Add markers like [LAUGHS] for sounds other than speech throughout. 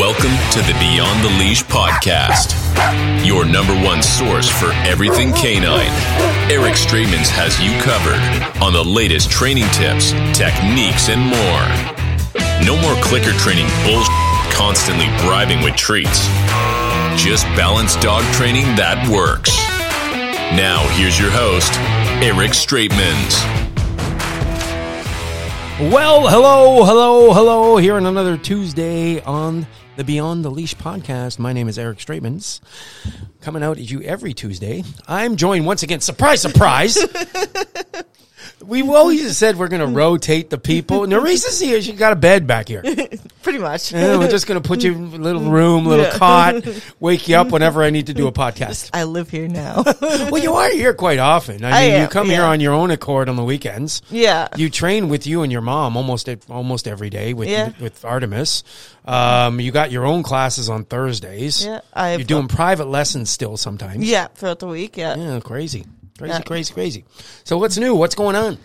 Welcome to the Beyond the Leash podcast, your number one source for everything canine. Eric Straitmans has you covered on the latest training tips, techniques, and more. No more clicker training bullshit, constantly bribing with treats. Just balanced dog training that works. Now, here's your host, Eric Straitmans. Well, hello, hello, hello. Here on another Tuesday on the Beyond the Leash podcast. My name is Eric Straitmans, coming out at you every Tuesday. I'm joined once again, surprise, surprise. [LAUGHS] we always said we're going to rotate the people. Nerissa is here. She got a bed back here. [LAUGHS] Pretty much. Yeah, we're just going to put you in a little room, little Yeah. cot, [LAUGHS] wake you up whenever I need to do a podcast. I live here now. [LAUGHS] Well, you are here quite often. I I mean, you am, come here on your own accord on the weekends. yeah. You train with you and your mom almost almost every day with Yeah. with Artemis. Um, you got your own classes on Thursdays. Yeah, I've- You're doing private lessons still sometimes. yeah, throughout the week. Yeah. Yeah, crazy. Crazy, crazy, crazy. So what's new? What's going on?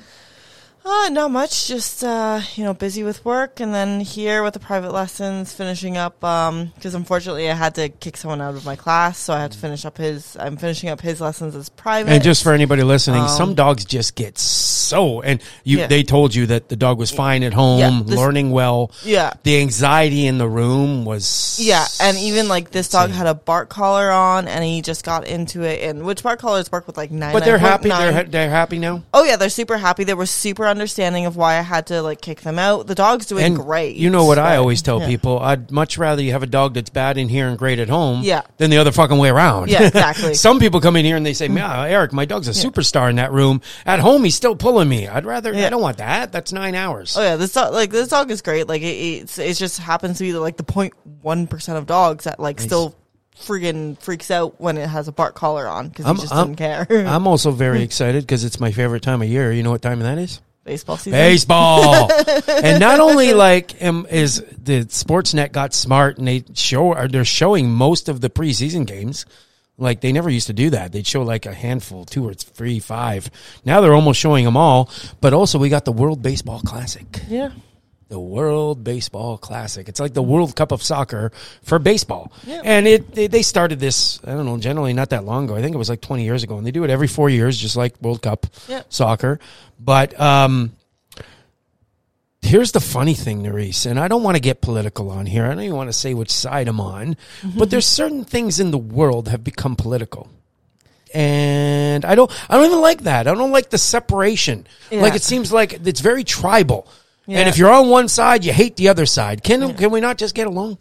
Uh, not much. Just uh, you know, busy with work, and then here with the private lessons, finishing up. Um, because unfortunately, I had to kick someone out of my class, so I had to finish up his. I'm finishing up his lessons as private. And just for anybody listening, Um, some dogs just get so and you Yeah. they told you that the dog was fine at home, Yeah, this- learning well. yeah. The anxiety in the room was Yeah, and even like this dog Insane. had a bark collar on, and he just got into it. And which bark collars work with like nine. But they're happy. 9.9. They're they're happy now. Oh yeah, they're super happy. They were super understanding of why I had to like kick them out. The dog's doing and great. You know what I always tell yeah. people? I'd much rather you have a dog that's bad in here and great at home Yeah. than the other fucking way around. Yeah, exactly. [LAUGHS] Some people come in here and they say, mm. yeah, Eric, my dog's a superstar in that room. At home, he's still pulling me. I'd rather, I don't want that. That's nine hours. Oh yeah, this dog like this dog is great. Like it, it's it just happens to be like the 0.1 percent of dogs that like still friggin' freaks out when it has a bark collar on because he just I'm- doesn't care. I'm also very [LAUGHS] excited because it's my favorite time of year. You know what time that is? Baseball season. Baseball. [LAUGHS] and not only like um, is the Sportsnet got smart and they show or they're showing most of the preseason games. Like they never used to do that. They'd show like a handful, two or three, five. Now they're almost showing them all. But also we got the World Baseball Classic. Yeah. The World Baseball Classic. It's like the World Cup of soccer for baseball. Yeah. And it they, they started this, I don't know, generally not that long ago. I think it was like 20 years ago. And they do it every 4 years just like World Cup Yeah. soccer. But um here's the funny thing, Nerhys, and I don't want to get political on here. I don't even want to say which side I'm on, but there's certain things in the world have become political. And I don't, I don't even like that. I don't like the separation. Yeah. Like it seems like it's very tribal. And if you're on one side, you hate the other side. Can can we not just get along?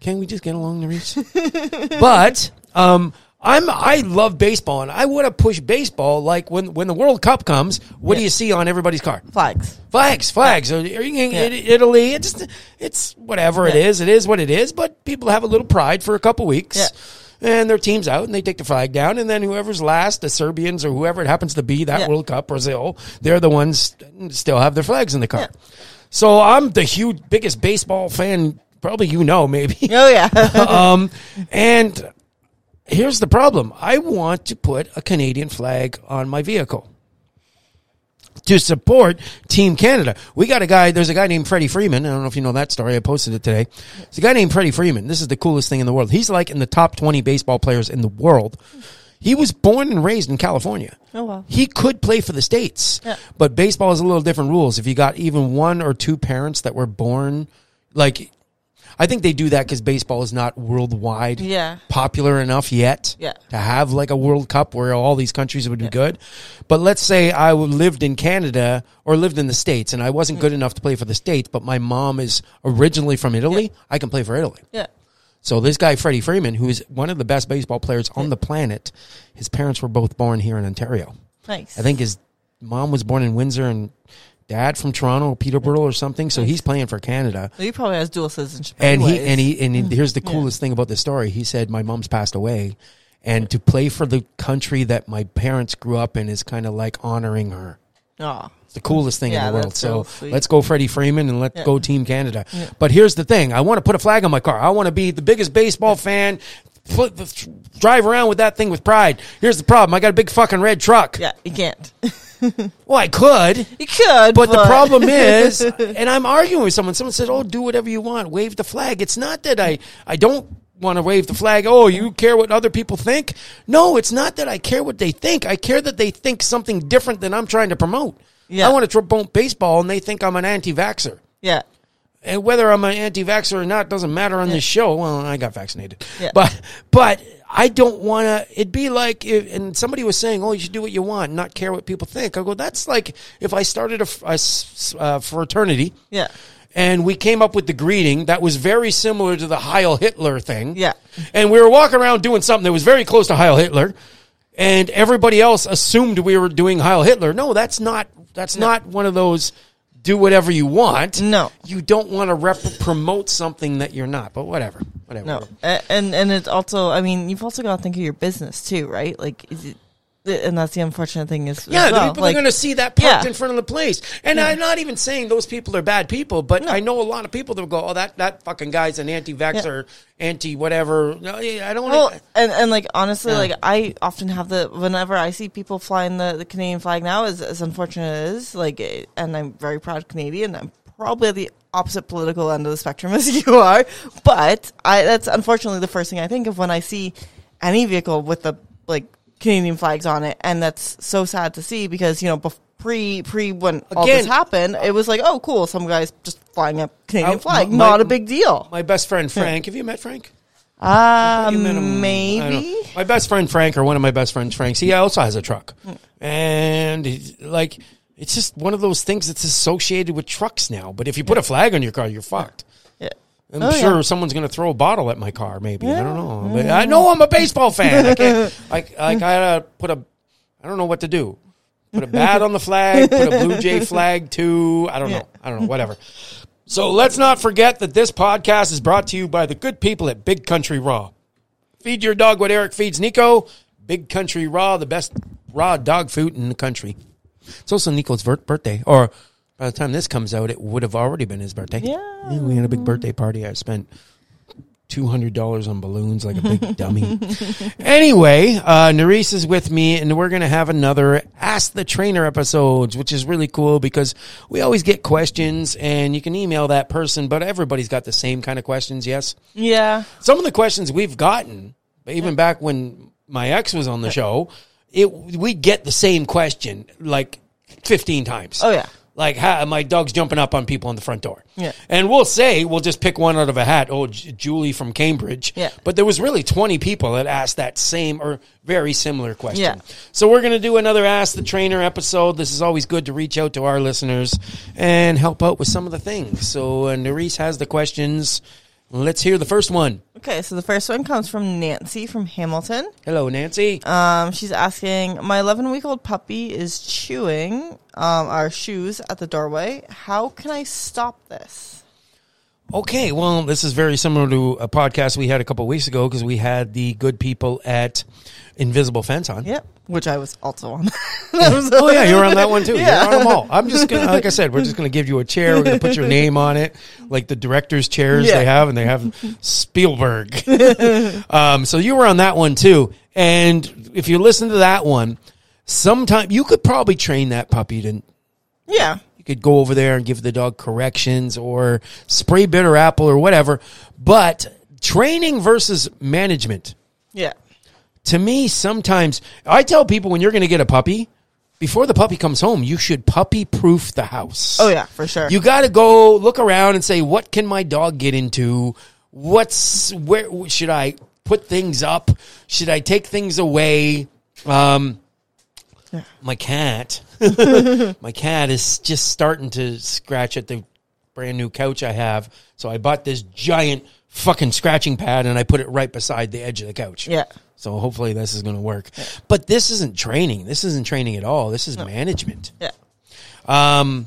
Can we just get along, Nerhys? [LAUGHS] but um, I'm I love baseball, and I would have pushed baseball. Like when when the World Cup comes, what do you see on everybody's car? Flags. Flags, flags. In Italy, it's it's whatever it Yeah. is. It is what it is. But people have a little pride for a couple weeks. And their team's out, and they take the flag down, and then whoever's last, the Serbians or whoever it happens to be, that Yeah. World Cup, Brazil, they're the ones still have their flags in the car. Yeah. So I'm the huge, biggest baseball fan, probably you know, maybe. [LAUGHS] Oh yeah. [LAUGHS] um, and here's the problem: I want to put a Canadian flag on my vehicle to support Team Canada. We got a guy. There's a guy named Freddie Freeman. I don't know if you know that story. I posted it today. There's a guy named Freddie Freeman. This is the coolest thing in the world. He's like in the top 20 baseball players in the world. He was born and raised in California. Oh, wow. He could play for the states, Yeah. but baseball has a little different rules. If you got even one or two parents that were born, like, I think they do that because baseball is not worldwide Yeah. popular enough yet Yeah. to have like a World Cup where all these countries would be good. But let's say I lived in Canada or lived in the States and I wasn't Mm. good enough to play for the States, but my mom is originally from Italy, I can play for Italy. yeah. So this guy, Freddie Freeman, who is one of the best baseball players on the planet, his parents were both born here in Ontario. Nice. I think his mom was born in Windsor and dad from Toronto, Peterborough or something. So he's playing for Canada. Well, he probably has dual citizenship. And he and he and he, hmm. here's the coolest thing about this story. He said, "My mom's passed away, and to play for the country that my parents grew up in is kind of like honoring her." It's the coolest thing Yeah, in the world. So let's go Freddie Freeman and let's Yeah. go Team Canada. But here's the thing: I want to put a flag on my car. I want to be the biggest baseball fan. Flip, drive around with that thing with pride. Here's the problem: I got a big fucking red truck. Yeah, you can't. [LAUGHS] [LAUGHS] well, I could. You could, But the problem is, [LAUGHS] and I'm arguing with someone. Someone said, "Oh, do whatever you want. Wave the flag." It's not that I I don't want to wave the flag. Oh, you care what other people think? No, it's not that I care what they think. I care that they think something different than I'm trying to promote. Yeah. I want to promote baseball, and they think I'm an anti-vaxer. yeah, And whether I'm an anti-vaxxer or not doesn't matter on this show. Well, I got vaccinated, Yeah. but but I don't want to. It'd be like if and somebody was saying, "Oh, you should do what you want, not care what people think." I go, "That's like if I started a uh, fraternity, yeah, and we came up with the greeting that was very similar to the Heil Hitler thing, Yeah. and we were walking around doing something that was very close to Heil Hitler." And everybody else assumed we were doing Heil Hitler. No, that's not. That's not one of those. Do whatever you want No. you don't want to rep- promote something that you're not. But whatever, whatever. no, and and it's also, I mean, you've also got to think of your business too, right? Like, is it, and that's the unfortunate thing is, Yeah, as the people like, are going to see that parked Yeah. in front of the place, and I'm not even saying those people are bad people, but I know a lot of people that will go, "Oh, that that fucking guy's an anti-vaxxer, anti whatever." No, yeah, I don't. Well, and and like honestly, Yeah. like I often have the whenever I see people flying the, the Canadian flag now, as as unfortunate as it is, like, and I'm very proud Canadian. I'm probably the opposite political end of the spectrum [LAUGHS] as you are, but I that's unfortunately the first thing I think of when I see any vehicle with the like Canadian flags on it, and that's so sad to see because you know. Bef- Pre pre when all this happened, it was like, oh, cool. Some guys just flying a Canadian I- flag, my- not a big deal. my best friend Frank. Have you met Frank? Uh, You met him- I don't maybe. My best friend Frank, or one of my best friends Franks, he also has a truck, and he's, like it's just one of those things that's associated with trucks now. But if you put a flag on your car, you're fucked. Yeah. I'm Oh, sure yeah. someone's going to throw a bottle at my car. Maybe I don't know. But I know I'm a baseball fan. I can't. [LAUGHS] Like, like I gotta put a. I don't know what to do. Put a bat on the flag. Put a Blue Jay flag too. I don't know. I don't know. Whatever. So let's not forget that this podcast is brought to you by the good people at Big Country Raw. Feed your dog what Eric feeds Nico. Big Country Raw, the best raw dog food in the country. It's also Nico's birthday, or by the time this comes out, it would have already been his birthday. Yeah. we had a big birthday party. I spent two hundred dollars on balloons like a big [LAUGHS] dummy. Anyway, uh, Nerhys is with me, and we're gonna have another Ask the Trainer episodes, which is really cool because we always get questions, and you can email that person, but everybody's got the same kind of questions. Yes, Yeah. some of the questions we've gotten, even back when my ex was on the show, it we get the same question like fifteen times. Oh, yeah. Like ha, my dog's jumping up on people on the front door. Yeah. And we'll say we'll just pick one out of a hat. Oh, J- Julie from Cambridge. Yeah. But there was really twenty people that asked that same or very similar question. Yeah. So we're gonna do another Ask the Trainer episode. This is always good to reach out to our listeners and help out with some of the things. So uh, has the questions. Let's hear the first one. Okay, so the first one comes from Nancy from Hamilton. Hello, Nancy. Um, she's asking, my 11 week old puppy is chewing um, our shoes at the doorway. How can I stop this? Okay, well, this is very similar to a podcast we had a couple weeks ago because we had the good people at Invisible Fence on. Yep, which I was also on. [LAUGHS] Oh yeah, you're on that one too. Yeah. You're on them all. I'm just gonna, like I said, we're just [LAUGHS] gonna give you a chair. We're gonna put your name on it, like the directors' chairs Yeah. they have, and they have Spielberg. [LAUGHS] um, so you were on that one too. And if you listen to that one, sometime you could probably train that puppy to yeah, you could go over there and give the dog corrections or spray bitter apple or whatever. But training versus management, yeah, to me, sometimes I tell people when you're going to get a puppy, before the puppy comes home, you should puppy proof the house. oh yeah, for sure. You got to go look around and say, what can my dog get into? What's where should I put things up? Should I take things away? Um, my cat, [LAUGHS] my cat is just starting to scratch at the brand new couch I have. So I bought this giant fucking scratching pad and I put it right beside the edge of the couch. yeah, So hopefully this is going to work. But this isn't training. This isn't training at all. This is management. yeah, Um,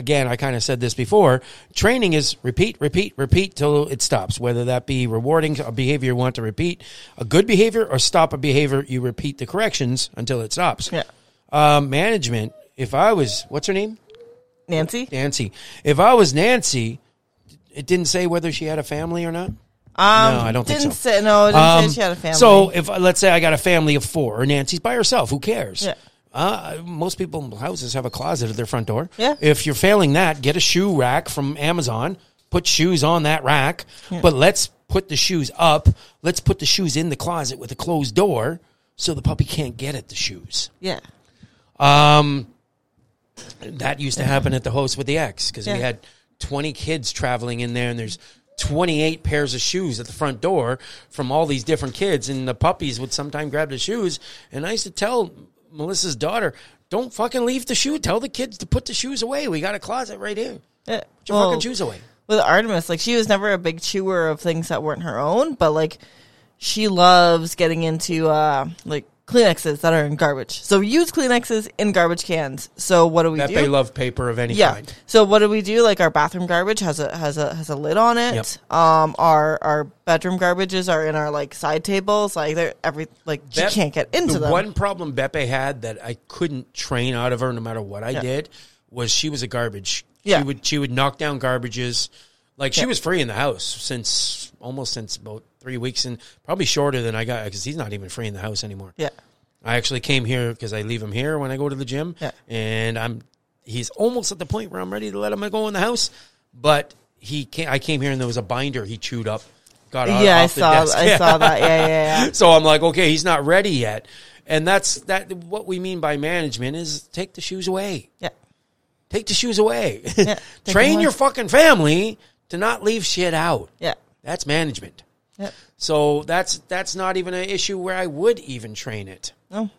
again, I kind of said this before. Training is repeat, repeat, repeat till it stops. Whether that be rewarding a behavior you want to repeat, a good behavior, or stop a behavior, you repeat the corrections until it stops. yeah. Um, management. If I was, what's her name? Nancy? Nancy. If I was Nancy, it didn't say whether she had a family or not. Um, No, I don't think didn't so. Say, no, it didn't Um, say she had a family. So if let's say I got a family of four, or Nancy's by herself, who cares? Yeah. Uh, most people houses have a closet at their front door. Yeah. If you're failing that, get a shoe rack from Amazon. Put shoes on that rack, but let's put the shoes up. Let's put the shoes in the closet with a closed door, so the puppy can't get at the shoes. Yeah. Um, that used to happen at the host with the X because we had 20 kids traveling in there, and there's 28 pairs of shoes at the front door from all these different kids, and the puppies would sometimes grab the shoes. And I used to tell Melissa's daughter, "Don't fucking leave the shoe. Tell the kids to put the shoes away. We got a closet right here. Yeah. Put your Well, fucking shoes away." with Artemis, like she was never a big chewer of things that weren't her own, but like she loves getting into uh like Kleenexes that are in garbage. So we use Kleenexes in garbage cans. So what do we That do? they love paper of any yeah. kind. So what do we do? Like our bathroom garbage has a has a has a lid on it. Yep. Um our our bedroom garbages are in our like side tables. Like they're every like Bep- can't get into the them. one problem Beppe had that I couldn't train out of her no matter what I Yeah. did was she was a garbage. Yeah. She would she would knock down garbages. Like she Yeah. was free in the house since almost since about three weeks and probably shorter than I got because he's not even free in the house anymore. yeah. I actually came here because I leave him here when I go to the gym, Yeah. and I'm he's almost at the point where I'm ready to let him go in the house, but he came, I came here and there was a binder he chewed up. Got out, Yeah, I the saw desk. I saw [LAUGHS] that. Yeah, yeah, yeah. So I'm like, okay, he's not ready yet. And that's that what we mean by management is take the shoes away. Yeah. Take the shoes away. Yeah, [LAUGHS] Train your fucking family to not leave shit out. Yeah. That's management. Yeah. So that's that's not even an issue where I would even train it. No.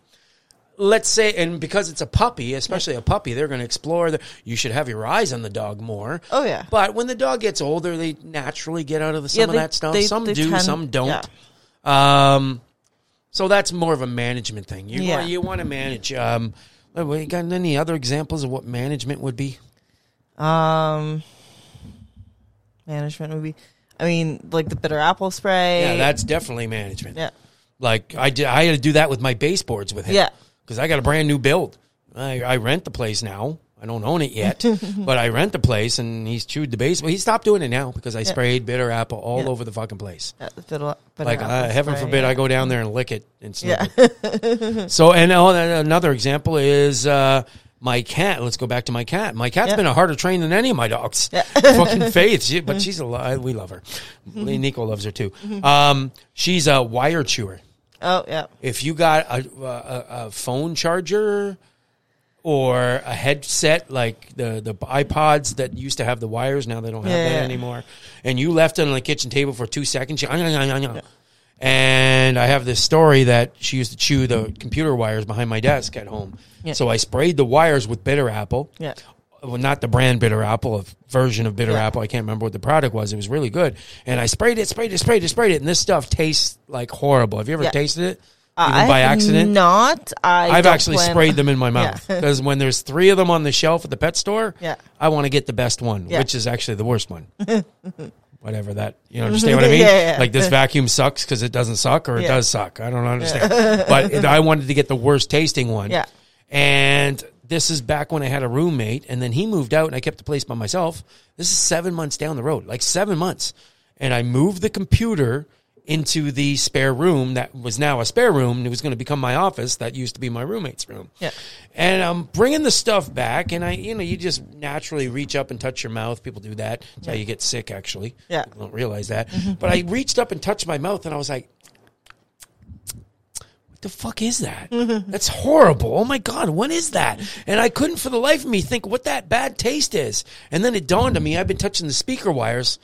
Let's say, and because it's a puppy, especially a puppy, they're going to explore. The, you should have your eyes on the dog more. Oh, yeah. But when the dog gets older, they naturally get out of the, some Yeah, of that stuff. they- some they do, tend- some don't. yeah. Um, so that's more of a management thing. You Yeah. want, you want to manage. Um, we got any other examples of what management would be? Um, management would be. I mean, like the bitter apple spray. Yeah, that's definitely management. yeah, Like I did, I had to do that with my baseboards with him. Yeah. because I got a brand new build. I, I rent the place now. I don't own it yet, [LAUGHS] but I rent the place, and he's chewed the base. Well, he stopped doing it now because I sprayed bitter apple all Yeah. over the fucking place. yeah bitter, bitter Like, uh, heaven spray, forbid yeah. I go down there and lick it and sniff Yeah. it. So, and uh, another example is uh, my cat. Let's go back to my cat. My cat's Yeah. been a harder train than any of my dogs. Yeah. [LAUGHS] Fucking Faith, she, but mm-hmm. she's a we love her. Mm-hmm. Nico loves her too. Mm-hmm. Um, she's a wire chewer. Oh yeah, If you got a, a, a phone charger or a headset like the the iPods that used to have the wires, now they don't have Yeah, that anymore, and you left it on the kitchen table for two seconds, you, and I have this story that she used to chew the computer wires behind my desk at home. Yeah. So I sprayed the wires with bitter apple yeah, well, not the brand bitter apple, a version of bitter Yeah. apple. I can't remember what the product was. It was really good. And I sprayed it, sprayed it, sprayed it, sprayed it. And this stuff tastes like horrible. Have you ever Yeah. tasted it? Even I by have accident? Not. I. I've actually plan- sprayed them in my [LAUGHS] mouth because when there's three of them on the shelf at the pet store, Yeah. I want to get the best one, Yeah. which is actually the worst one. [LAUGHS] Whatever that, you know [LAUGHS] understand what I mean? Yeah, yeah. Like this vacuum sucks because it doesn't suck, or it Yeah. does suck. I don't understand. [LAUGHS] but I wanted to get the worst tasting one. Yeah. And this is back when I had a roommate, and then he moved out, and I kept the place by myself. This is seven months down the road, like seven months. And I moved the computer into the spare room that was now a spare room. And it was going to become my office. That used to be my roommate's room. Yeah. And I'm bringing the stuff back, and I, you know, you just naturally reach up and touch your mouth. People do that. That's how you get sick, actually. Yeah. People don't realize that. Mm-hmm. But I reached up and touched my mouth, and I was like, what the fuck is that? Mm-hmm. That's horrible. Oh my God, what is that? And I couldn't for the life of me think what that bad taste is. And then it dawned on me I've been touching the speaker wires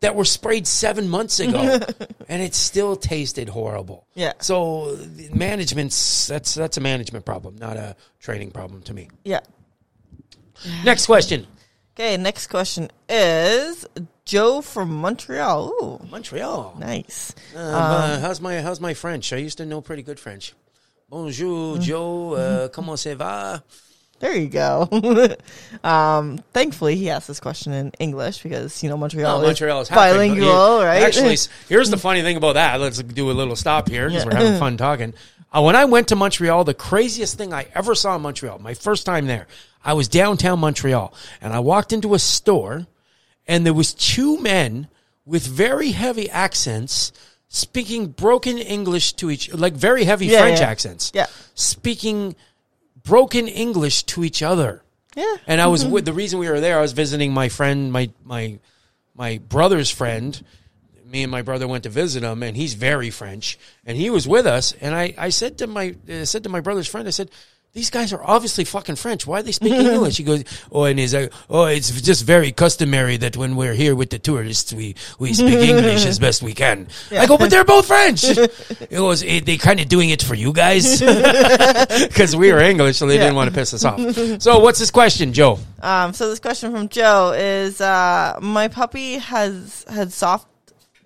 that were sprayed seven months ago [LAUGHS] and it still tasted horrible. Yeah. So management's that's that's a management problem, not a training problem to me. Yeah. Next question. Okay. Next question is Joe from Montreal. Ooh, Montreal. nice. Uh, uh, how's my how's my French? I used to know pretty good French. Bonjour, Joe. Uh, comment ça va? There you go. [LAUGHS] um, thankfully, he asked this question in English because you know Montreal, is Montreal is half bilingual, right? Actually, here's the [LAUGHS] funny thing about that. Let's do a little stop here because Yeah. we're having [LAUGHS] fun talking. Uh, when I went to Montreal, the craziest thing I ever saw in Montreal, my first time there, I was downtown Montreal and I walked into a store and there was two men with very heavy accents speaking broken English to each, like very heavy Yeah, French yeah. accents. Yeah. Speaking broken English to each other. Yeah. And I was with the reason we were there. I was visiting my friend, my my my brother's friend. Me and my brother went to visit him, and he's very French, and he was with us. And I, I said to my uh, said to my brother's friend, I said, "These guys are obviously fucking French. Why are they speaking [LAUGHS] English?" He goes, "Oh, and he's like, oh, it's just very customary that when we're here with the tourists, we we speak [LAUGHS] English as best we can." I go, "But they're both French." [LAUGHS] It was eh, they kind of doing it for you guys because we were English, so they didn't want to piss us off. So, what's this question, Joe? Um, so this question from Joe is: uh, My puppy has had soft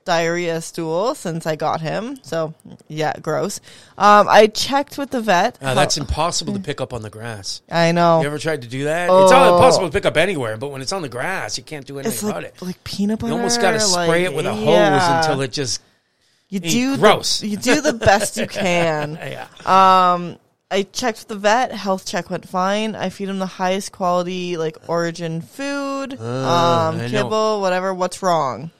diarrhea stool since I got him. So yeah, gross. Um, I checked with the vet. Uh, that's impossible to pick up on the grass. I know. You ever tried to do that? It's all Oh. impossible to pick up anywhere, but when it's on the grass, you can't do anything it's about like it. like peanut butter. You almost got to spray like- it with a hose yeah. until it just. you do gross. The, you do the best you [LAUGHS] can. Yeah. Um, I checked with the vet. Health check went fine. I feed him the highest quality, like Orijen food, um, Ah, know. kibble, whatever. What's wrong?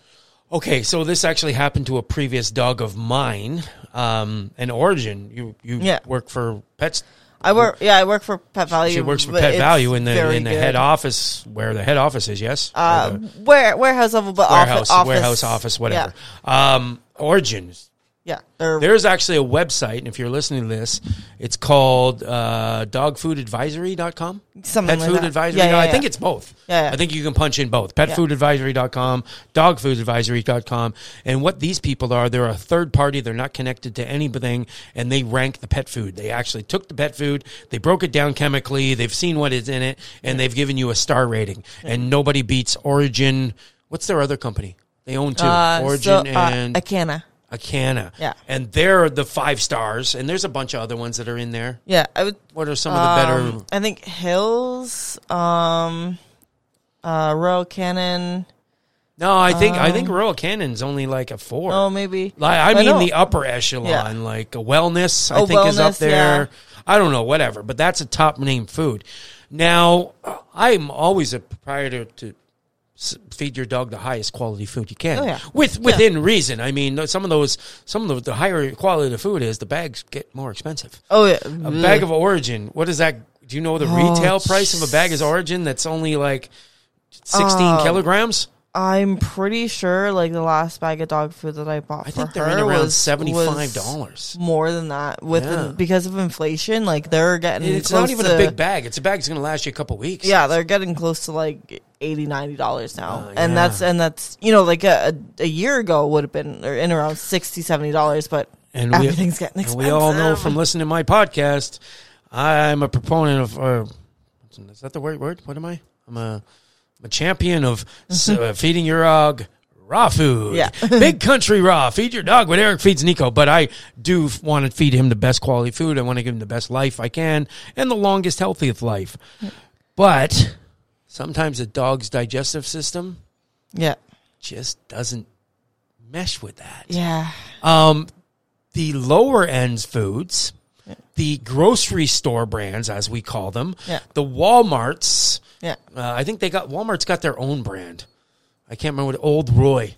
Okay, so this actually happened to a previous dog of mine, um, an Orijen. You you Yeah. work for Pets. I work. Yeah, I work for Pet Valu. She works for but Pet it's Value in the very in the good. head office where the head office is. Yes, Or Uh, the where warehouse level, but warehouse, office, office, warehouse office, whatever. Um, Orijens. Yeah, There's actually a website, and if you're listening to this, it's called uh, dogfoodadvisory.com. Something Pet like Food that. Advisory. Yeah, yeah, I yeah. think it's both. Yeah, yeah. I think you can punch in both. Petfoodadvisory.com, dogfoodadvisory.com. And what these people are, they're a third party. They're not connected to anything, and they rank the pet food. They actually took the pet food, they broke it down chemically, they've seen what is in it, and they've given you a star rating. And nobody beats Orijen. What's their other company? They own two. uh, Orijen so, uh, and Acana. Acana. Yeah. And they're the five stars, and there's a bunch of other ones that are in there. Yeah, I would. What are some of the better? Um, I think Hills, um, uh, Royal Canin. No, I think I think Royal Canin's only like a four. Oh, maybe. Like, I mean the upper echelon, Yeah. like a wellness, I Oh, think is up there. yeah. I don't know, whatever, but that's a top name food. Now, I'm always a proprietor to feed your dog the highest quality food you can, Oh, yeah. with within reason. I mean, some of those, some of the, the higher quality the food is, the bags get more expensive. Oh yeah, A bag of Orijen, what is that? Do you know the Oh, retail price of a bag is Orijen? That's only like sixteen Um, kilograms. I'm pretty sure like the last bag of dog food that I bought I for think they're her in around was seventy five dollars. more than that with Yeah. because of inflation. Like they're getting It's close not even to, a big bag. It's a bag that's going to last you a couple weeks. Yeah, they're getting close to like 80 90 dollars now, Oh, and yeah. that's and that's you know like a, a, a year ago would have been or in around 60 70 dollars, but and we, everything's getting and expensive. we all know from listening to my podcast, I'm a proponent of. Uh, is that the right word? What am I? I'm a, I'm a champion of uh, feeding your dog raw food. Yeah. [LAUGHS] Big country raw. Feed your dog what Eric feeds Nico. But I do want to feed him the best quality food. I want to give him the best life I can and the longest, healthiest life. But sometimes a dog's digestive system yeah, just doesn't mesh with that. yeah, Um, the lower ends foods, the grocery store brands, as we call them, Yeah. the WalMarts. yeah. Uh, I think they got Walmart's got their own brand. I can't remember what Old Roy.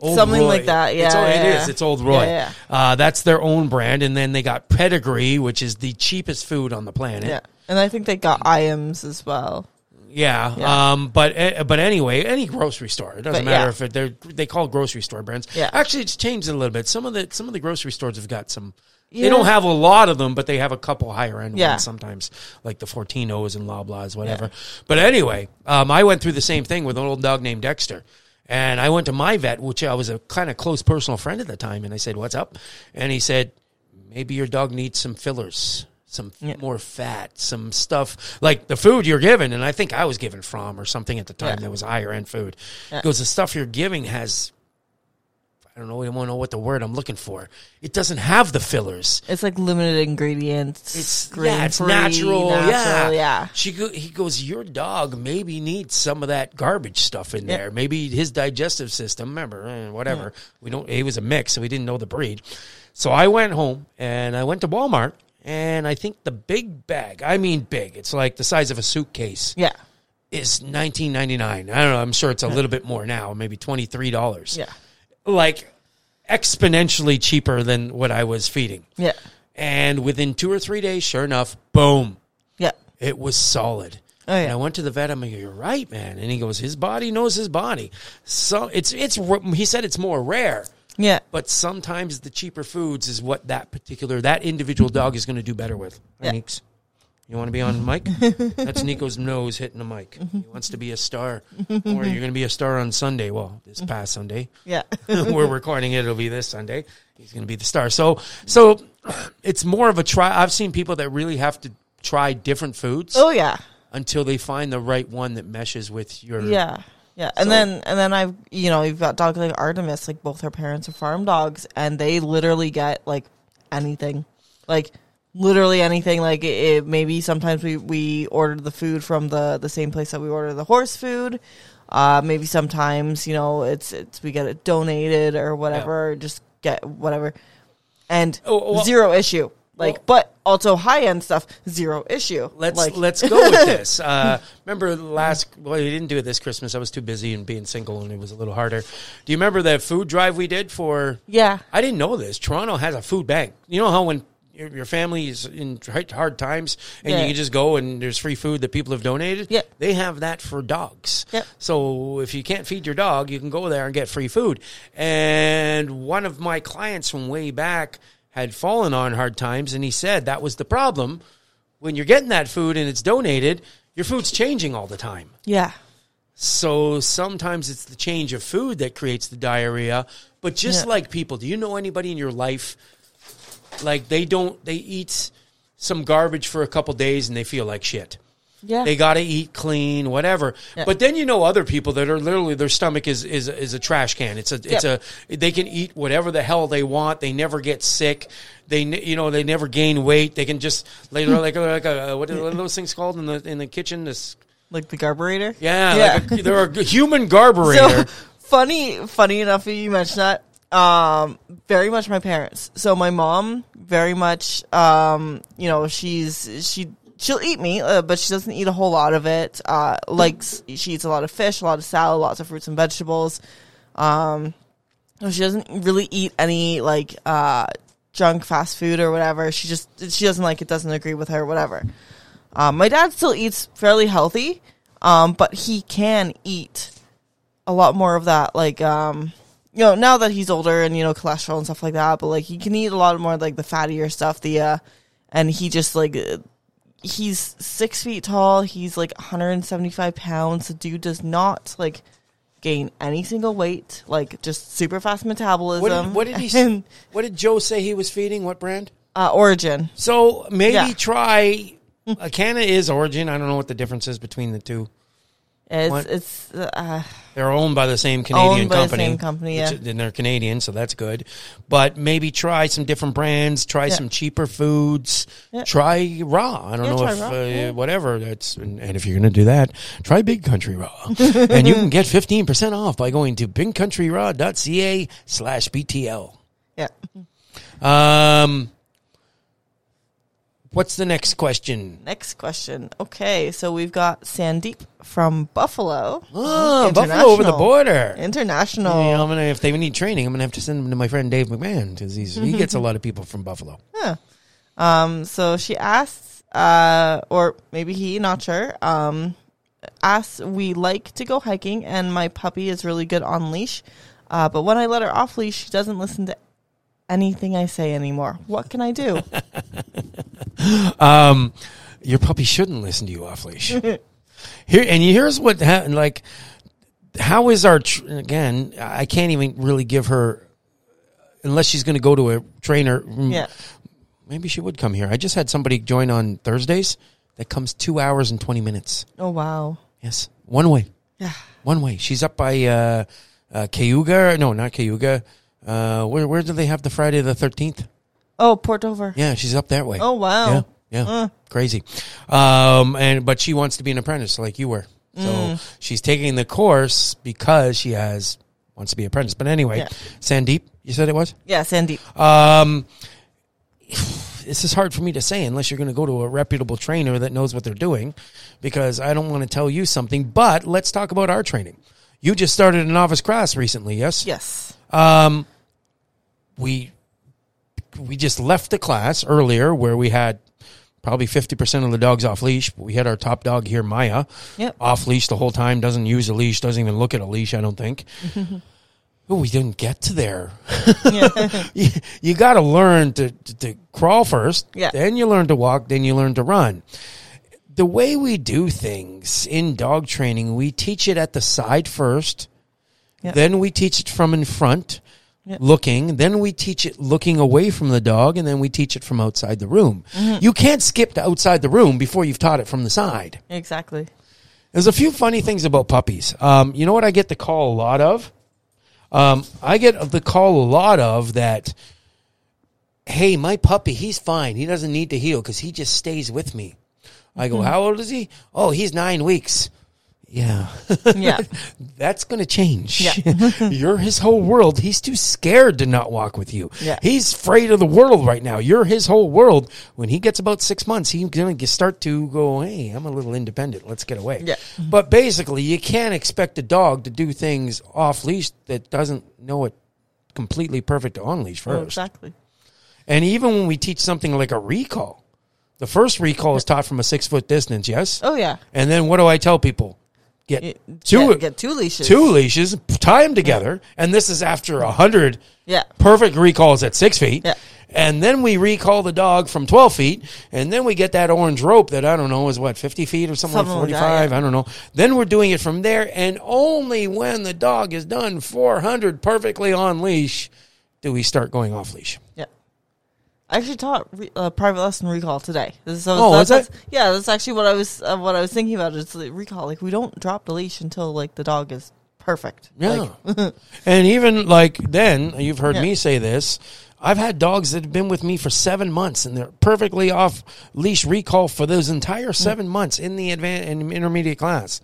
Old Something like that, It's, yeah, it yeah, is. It's Old Roy. Yeah, Uh, that's their own brand, and then they got Pedigree, which is the cheapest food on the planet. Yeah, and I think they got IAMS as well. Yeah. Yeah. Um. But eh, but anyway, any grocery store. It doesn't But, matter yeah. if it, they're they call grocery store brands. Yeah. Actually, it's changed a little bit. Some of the some of the grocery stores have got some. They don't have a lot of them, but they have a couple higher end Yeah. ones sometimes, like the Fortinos and Loblaws, whatever. But anyway, um, I went through the same thing with an old dog named Dexter. And I went to my vet, which I was a kind of close personal friend at the time, and I said, "What's up?" And he said, "Maybe your dog needs some fillers, some f- more fat, some stuff like the food you're given." And I think I was given from or something at the time Yeah. that was higher end food. Yeah. Because the stuff you're giving has, I don't know, I don't know what the word I'm looking for. It doesn't have the fillers. It's like limited ingredients. It's yeah, it's free, natural. yeah, natural, yeah. She go, he goes, your dog maybe needs some of that garbage stuff in Yeah. there. Maybe his digestive system. Remember, eh, whatever. We don't. He was a mix, so we didn't know the breed. So I went home and I went to Walmart, and I think the big bag. I mean, big. It's like the size of a suitcase. Yeah, Is nineteen ninety nine. I don't know. I'm sure it's a little bit more now. Maybe twenty three dollars. yeah, Like exponentially cheaper than what I was feeding. yeah. And within two or three days, sure enough, boom, Yeah. It was solid. Oh, yeah. And I went to the vet. I'm like, "You're right, man." And he goes, "His body knows his body." So it's it's he said it's more rare, Yeah. but sometimes the cheaper foods is what that particular that individual dog is going to do better with. Yeah. Neeks. You want to be on mic? [LAUGHS] That's Nico's nose hitting the mic. Mm-hmm. He wants to be a star, or you're going to be a star on Sunday. Well, this mm-hmm. past Sunday, Yeah. [LAUGHS] we're recording it. It'll be this Sunday. He's going to be the star. So, so [CLEARS THROAT] it's more of a try. I've seen people that really have to try different foods oh yeah. until they find the right one that meshes with your. Yeah. Yeah. And So- then and then I've you know, you've got dogs like Artemis, like both her parents are farm dogs and they literally get like anything. Like literally anything. Like it, it maybe sometimes we, we order the food from the, the same place that we order the horse food. Uh, maybe sometimes, you know, it's it's we get it donated or whatever, just get whatever. And Oh, well- zero issue. Like Well- but also high end stuff, zero issue. Let's like let's go with [LAUGHS] this. Uh, remember last? Well, we didn't do it this Christmas. I was too busy and being single, and it was a little harder. Do you remember that food drive we did for? Yeah. I didn't know this. Toronto has a food bank. You know how when your, your family is in hard- hard times and Yeah. you can just go and there's free food that people have donated? Yeah. They have that for dogs. Yep. So if you can't feed your dog, you can go there and get free food. And one of my clients from way back had fallen on hard times and he said that was the problem. When you're getting that food and it's donated, your food's changing all the time. Yeah. So sometimes it's the change of food that creates the diarrhea. But just Yeah. like people, do you know anybody in your life like they don't they eat some garbage for a couple days and they feel like shit. Yeah. They got to eat clean, whatever. Yeah. But then you know other people that are literally their stomach is is is a trash can. It's a it's Yep. a they can eat whatever the hell they want. They never get sick. They you know they never gain weight. They can just later like like a what are what [LAUGHS] are those things called in the in the kitchen? This like the carburetor. yeah, Yeah. Like a, they're a human carburetor. [LAUGHS] So funny, funny enough you mentioned that. Um, very much my parents. So my mom, very much, um, you know, she's she she'll eat meat, uh, but she doesn't eat a whole lot of it. Uh, likes she eats a lot of fish, a lot of salad, lots of fruits and vegetables. Um, she doesn't really eat any like uh junk fast food or whatever. She just she doesn't like it, doesn't agree with her, whatever. Um, my dad still eats fairly healthy, um, but he can eat a lot more of that, like um, you know, now that he's older and you know cholesterol and stuff like that. But like he can eat a lot more like the fattier stuff. The uh, and he just like uh, he's six feet tall. He's like 175 pounds. The dude does not like gain any single weight. Like just super fast metabolism. What did, what did he? And, [LAUGHS] what did Joe say he was feeding? What brand? uh, Orijen. So maybe Yeah. try. Acana is Orijen. I don't know what the difference is between the two. It's What? it's uh, They're owned by the same Canadian Owned by the company. same company, which- yeah. and they're Canadian, so that's good. But maybe try some different brands. Try some cheaper foods. Try raw. I don't Yeah, know try if raw, uh, yeah. whatever that's. And, and if you're going to do that, try Big Country Raw, [LAUGHS] and you can get fifteen percent off by going to bigcountryraw.ca slash btl. yeah. Um, what's the next question? Next question. Okay, so we've got Sandeep from Buffalo. Oh, Buffalo over the border. International. Yeah, I'm gonna if they need training, I'm gonna have to send them to my friend Dave McMahon because he gets a [LAUGHS] lot of people from Buffalo. Yeah. Um, so she asks, uh, or maybe he, not sure, um, asks, we like to go hiking and my puppy is really good on leash. Uh, but when I let her off leash, she doesn't listen to anything I say anymore. What can I do? [LAUGHS] Um, your puppy shouldn't listen to you off leash. [LAUGHS] Here and here's what happened. Like, how is our tr- again? I can't even really give her unless she's going to go to a trainer. mm, yeah. maybe she would come here. I just had somebody join on Thursdays. That comes two hours and twenty minutes. Oh, wow. Yes, one way. Yeah. One way. She's up by uh, uh, Cayuga. No, not Cayuga. Uh, where where do they have the Friday the Thirteenth? Oh, Port Dover. Yeah, she's up that way. Oh, wow. Yeah, yeah, crazy. Um, and but she wants to be an apprentice like you were. So Mm. she's taking the course because she has wants to be an apprentice. But anyway, Yeah. Sandeep, you said it was. Yeah, Sandeep. Um, [SIGHS] this is hard for me to say unless you're going to go to a reputable trainer that knows what they're doing, because I don't want to tell you something. But let's talk about our training. You just started a novice class recently, yes? Yes. Um, we we just left the class earlier where we had Probably 50% of the dogs off leash. But we had our top dog here, Maya, Yep. off leash the whole time, doesn't use a leash, doesn't even look at a leash, I don't think. [LAUGHS] oh, we didn't get to there. [LAUGHS] you you got to learn to, to, to crawl first. Yeah. Then you learn to walk. Then you learn to run. The way we do things in dog training, we teach it at the side first. Yeah. Then we teach it from in front, Looking. Then we teach it looking away from the dog, and then we teach it from outside the room. Mm-hmm. You can't skip to outside the room before you've taught it from the side. Exactly. There's a few funny things about puppies. Um, you know what I get the call a lot of? Um, I get the call a lot of that. Hey, my puppy, he's fine. He doesn't need to heal because he just stays with me. I go, how old is he? Oh, he's nine weeks. Yeah. Yeah. [LAUGHS] That's going to change. Yeah. [LAUGHS] You're his whole world. He's too scared to not walk with you. Yeah. He's afraid of the world right now. You're his whole world. When he gets about six months, he's going to start to go, hey, I'm a little independent. Let's get away. Yeah. Mm-hmm. But basically, you can't expect a dog to do things off leash that doesn't know it completely perfect on leash Oh, first. exactly. And even when we teach something like a recall, the first recall is taught from a six foot distance, yes? Oh yeah. And then what do I tell people? Get You- two, get, get two leashes. two leashes, tie them together, and this is after a hundred Yeah. perfect recalls at six feet. Yeah. And then we recall the dog from 12 feet, and then we get that orange rope that I don't know is what, 50 feet or something, Something like like 45? that, yeah. I don't know. Then we're doing it from there, and only when the dog is done 400 perfectly on leash do we start going off leash. Yeah. I actually taught re- uh, private lesson recall today. So Oh, that's, that's- Yeah, that's actually what I was uh, what I was thinking about. Is the recall like we don't drop the leash until like the dog is perfect. Yeah. Like, [LAUGHS] and even like then, you've heard Yeah. me say this. I've had dogs that have been with me for seven months and they're perfectly off leash recall for those entire seven months in the advanced and intermediate class.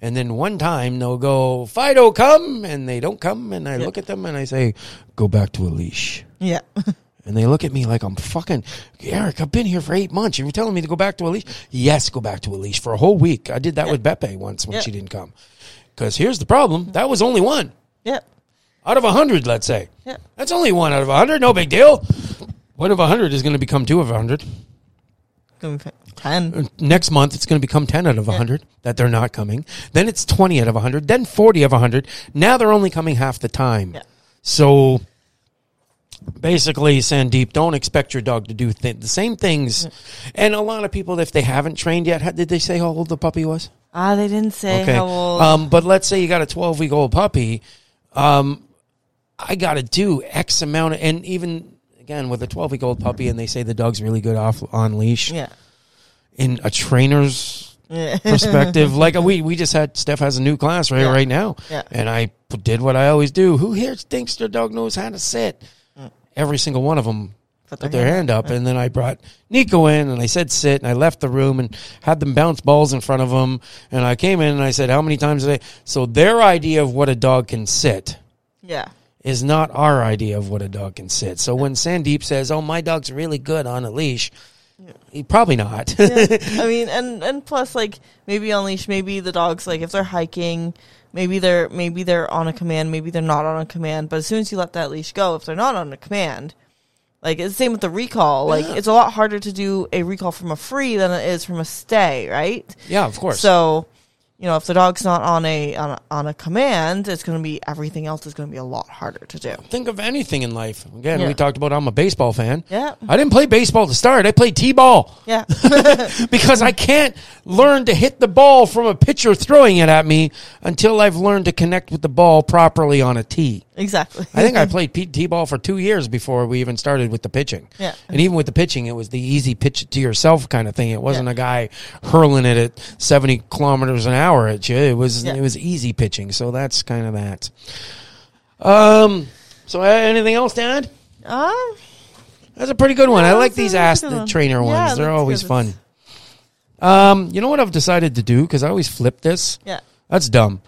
And then one time they'll go, Fido, come. And they don't come. And I look at them and I say, go back to a leash. yeah. [LAUGHS] And they look at me like I'm fucking Eric. I've been here for eight months. You're telling me to go back to a leash? Yes, go back to a leash for a whole week. I did that Yeah. with Beppe once when Yeah. she didn't come. Because here's the problem: that was only one yeah. out of a hundred. Let's say Yeah. that's only one out of a hundred. No big deal. One of a hundred is going to become two of a hundred. Ten. Uh, next month, it's going to become ten out of a hundred that they're not coming. Then it's twenty out of a hundred. Then forty of a hundred. Now they're only coming half the time. Yeah. So basically, Sandeep, don't expect your dog to do th- the same things. And a lot of people, if they haven't trained yet, how, did they say how old the puppy was? Ah, they didn't say how old. Um, but let's say you got a 12 week old puppy. Um, I got to do X amount of, and even again with a 12 week old puppy, and they say the dog's really good off on leash. yeah. In a trainer's perspective, [LAUGHS] like we we just had Steph has a new class right Yeah. right now, Yeah. and I did what I always do. Who here thinks their dog knows how to sit? Every single one of them Put put their hand up, and then I brought Nico in, and I said sit, and I left the room and had them bounce balls in front of them, and I came in and I said, how many times did they? So their idea of what a dog can sit Yeah. is not our idea of what a dog can sit. So when Sandeep says, "Oh, my dog's really good on a leash," he probably not. yeah. [LAUGHS] I mean, and and plus, like maybe on leash, maybe the dogs like if they're hiking, maybe they're maybe they're on a command, maybe they're not on a command. But as soon as you let that leash go, if they're not on a command, like it's the same with the recall. Like Yeah. it's a lot harder to do a recall from a free than it is from a stay, right? yeah, of course. So. You know, if the dog's not on a on a, on a command, it's going to be everything else is going to be a lot harder to do. Think of anything in life. Again, Yeah. we talked about I'm a baseball fan. Yeah. I didn't play baseball to start. I played t-ball. Yeah, [LAUGHS] because I can't learn to hit the ball from a pitcher throwing it at me until I've learned to connect with the ball properly on a tee. Exactly. I think I played P- t-ball for two years before we even started with the pitching. Yeah. and even with the pitching, it was the easy pitch it to yourself kind of thing. It wasn't Yeah. a guy hurling it at seventy kilometers an hour at you. It was Yeah. it was easy pitching. So that's kind of that. Um. So uh, anything else add? Um, That's a pretty good one. I like these Ask the. Trainer ones. Yeah, They're always good. fun. Um, you know what I've decided to do because I always flip this. yeah. That's dumb.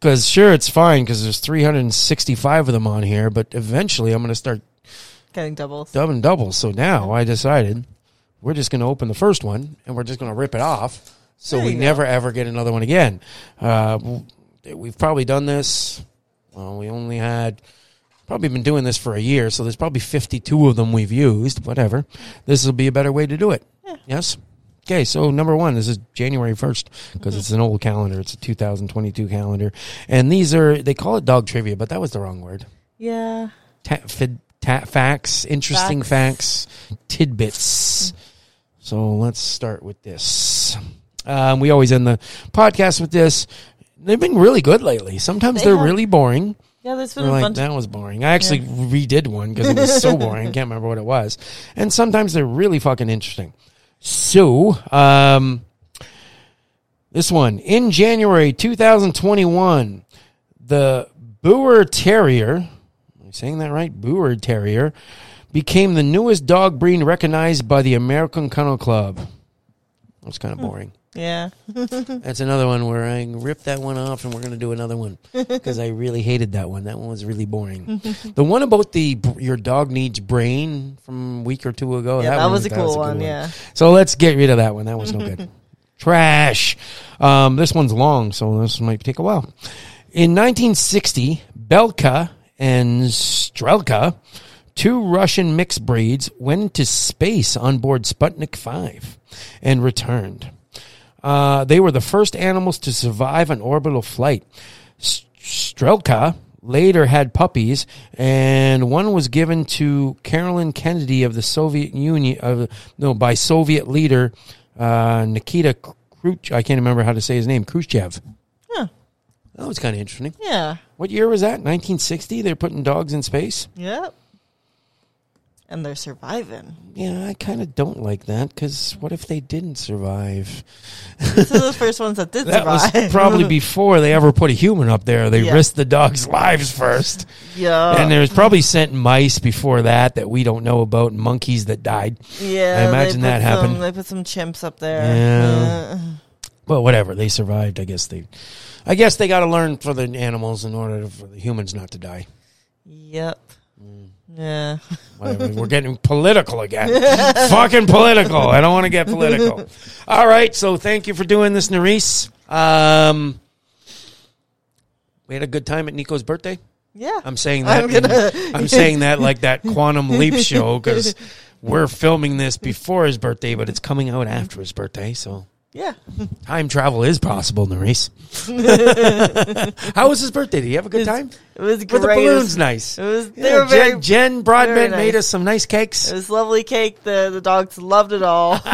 Because sure, it's fine because there's 365 of them on here, but eventually I'm going to start Getting doubles. dubbing doubles. So now I decided we're just going to open the first one and we're just going to rip it off, so There we you go. never ever get another one again. Uh, we've probably done this. Well, we only had probably been doing this for a year, so there's probably 52 of them we've used. Whatever. This will be a better way to do it. Yes. Okay, so number one, this is January 1st because it's an old calendar. It's a 2022 calendar. And these are, they call it dog trivia, but that was the wrong word. Yeah. Ta- fid, ta- facts, interesting facts, tidbits. So let's start with this. Um, we always end the podcast with this. They've been really good lately. Sometimes They are really boring. Yeah, there's been a like, that was boring. I actually redid one because it was so boring. I can't remember what it was. And sometimes they're really fucking interesting. So, um, this one in January 2021, the Boer Terrier, am I saying that right? Boer Terrier became the newest dog breed recognized by the American Kennel Club. That's kind of boring. Yeah. [LAUGHS] That's another one where I ripped that one off, and we're going to do another one because I really hated that one. That one was really boring. [LAUGHS] the one about the your dog needs brain from a week or two ago. Yeah, that one was a that cool good one, yeah. So let's get rid of that one. That was no good. [LAUGHS] Trash. Um, this one's long, so this might take a while. In 1960, Belka and Strelka, two Russian mixed breeds, went into space on board Sputnik 5 and returned. Uh, they were the first animals to survive an orbital flight. Strelka later had puppies, and one was given to Caroline Kennedy of the Soviet Union, of no, by Soviet leader uh, Nikita Khrushchev. I can't remember how to say his name. Khrushchev. Huh. That was kind of interesting. Yeah. What year was that? 1960. They're putting dogs in space. Yep. And they're surviving. Yeah, I kind of don't like that because what if they didn't survive? These are the first ones that did [LAUGHS] That survive. was probably [LAUGHS] before they ever put a human up there. They Yeah. risked the dogs' [LAUGHS] lives first. yeah. and there's probably sent mice before that that we don't know about, and monkeys that died. yeah. I imagine that put happened. Some, they put some chimps up there. Yeah. Uh, Well, whatever. They survived. I guess they, I guess they got to learn for the animals in order for the humans not to die. yep. Mm. Yeah. Whatever. We're getting political again. [LAUGHS] Fucking political. I don't want to get political. All right. So thank you for doing this, Nerhys. Um, we had a good time at Nico's birthday. Yeah. I'm saying that. I'm in- gonna- I'm saying that [LAUGHS] like that Quantum Leap show because we're filming this before his birthday, but it's coming out after his birthday. So yeah. time travel is possible, Nerhys. [LAUGHS] How was his birthday? Did he have a good time? It was great. the balloons nice? it was they Yeah, were very Jen, Jen Broadbent very made us some nice cakes. it was lovely cake. The the dogs loved it all. [LAUGHS]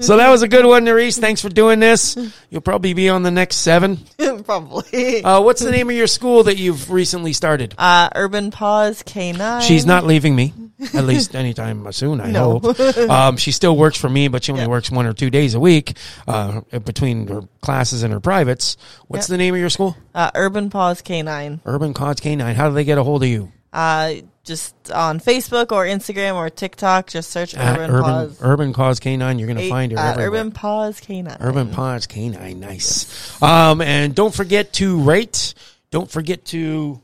So that was a good one, Nerhys. Thanks for doing this. You'll probably be on the next seven. [LAUGHS] Probably. Uh, what's the name of your school that you've recently started? Uh, Urban Paws K9. She's not leaving me, at [LAUGHS] least anytime soon, I No. hope. Um, she still works for me, but she only Yeah. works one or two days a week uh, between her classes and her privates. What's Yeah. the name of your school? Uh, Urban Paws K9. Urban Paws K9. How do they get a hold of you? Uh, just on Facebook or Instagram or TikTok, just search At Urban, Urban, Paws. Urban Paws K9. You're going to find her uh. Urban Paws K9. Urban Paws K9. Nice. Um, and don't forget to rate. Don't forget to.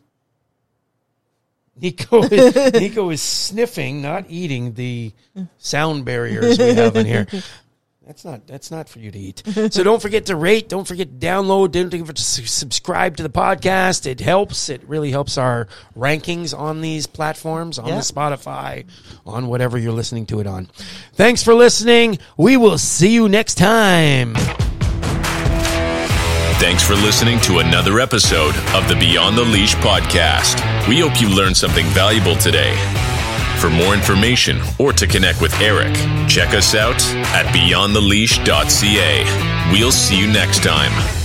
[LAUGHS] Nico is, [LAUGHS] Nico is sniffing, not eating the sound barriers we have in here. [LAUGHS] That's not that's not for you to eat. So don't forget to rate. Don't forget to download. Don't forget to subscribe to the podcast. It helps. It really helps our rankings on these platforms, on Yeah. the Spotify, on whatever you're listening to it on. Thanks for listening. We will see you next time. Thanks for listening to another episode of the Beyond the Leash podcast. We hope you learned something valuable today. For more information or to connect with Eric, check us out at beyondtheleash.ca. We'll see you next time.